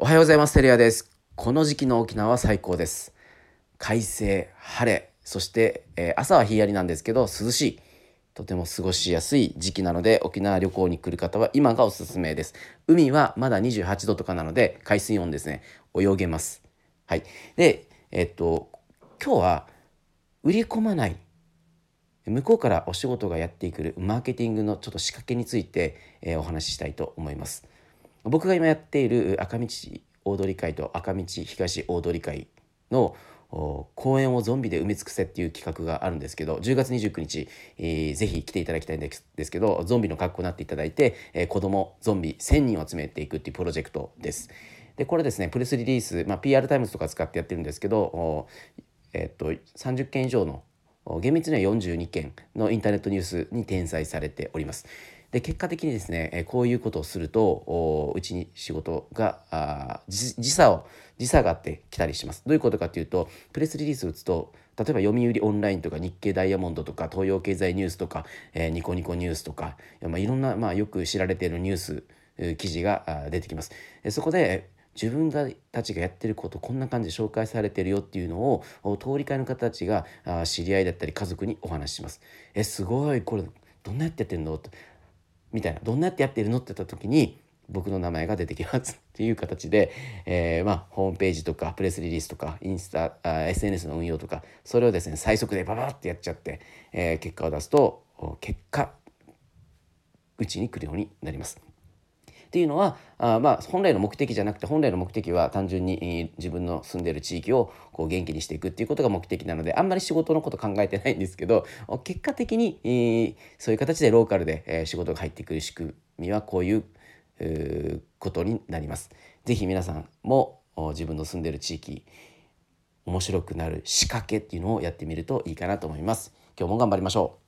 おはようございます。テレアです。この時期の沖縄は最高です。快晴、晴れ、そして、えー朝はひんやりなんですけど涼しい。とても過ごしやすい時期なので沖縄旅行に来る方は今がおすすめです。海はまだ28度とかなので海水温ですね泳げます。はい。で、えっと今日は売り込まない向こうからお仕事がやってくるマーケティングのちょっと仕掛けについて、えーお話ししたいと思います。僕が今やっている赤道大通会と赤道東大通会の公演をゾンビで埋め尽くせっていう企画があるんですけど10月29日、えーぜひ来ていただきたいんですけどゾンビの格好になっていただいて、えー子供ゾンビ1000人を集めていくっていうプロジェクトです。でこれですねプレスリリース、まあ、PR タイムズとか使ってやってるんですけど、えっと30件以上の厳密には42件のインターネットニュースに転載されております。で結果的にですねこういうことをするとうちに仕事があ時差を時差があって来たりします。どういうことかというとプレスリリースを打つと例えば読売オンラインとか日経ダイヤモンドとか東洋経済ニュースとか、えーニコニコニュースとか、いやまあ、いろんな、まあ、よく知られているニュース記事が出てきます。そこで自分がたちがやってることこんな感じで紹介されてるよっていうのを通り会の方たちが知り合いだったり家族にお話しします。えすごいこれどんなやってやってんの？とみたいなどんなやってやってるのって言った時に僕の名前が出てきます っていう形で、えーまあ、ホームページとかプレスリリースとかインスタあ SNS の運用とかそれをですね最速でババッてやっちゃって、えー結果を出すと結果うちに来るようになります。っていうのはあまあ本来の目的じゃなくて本来の目的は単純に自分の住んでる地域をこう元気にしていくっていうことが目的なのであんまり仕事のこと考えてないんですけど結果的に、そういう形でローカルで、え仕事が入ってくる仕組みはこういうことになります。ぜひ皆さんも自分の住んでる地域面白くなる仕掛けっていうのをやってみるといいかなと思います。今日も頑張りましょう。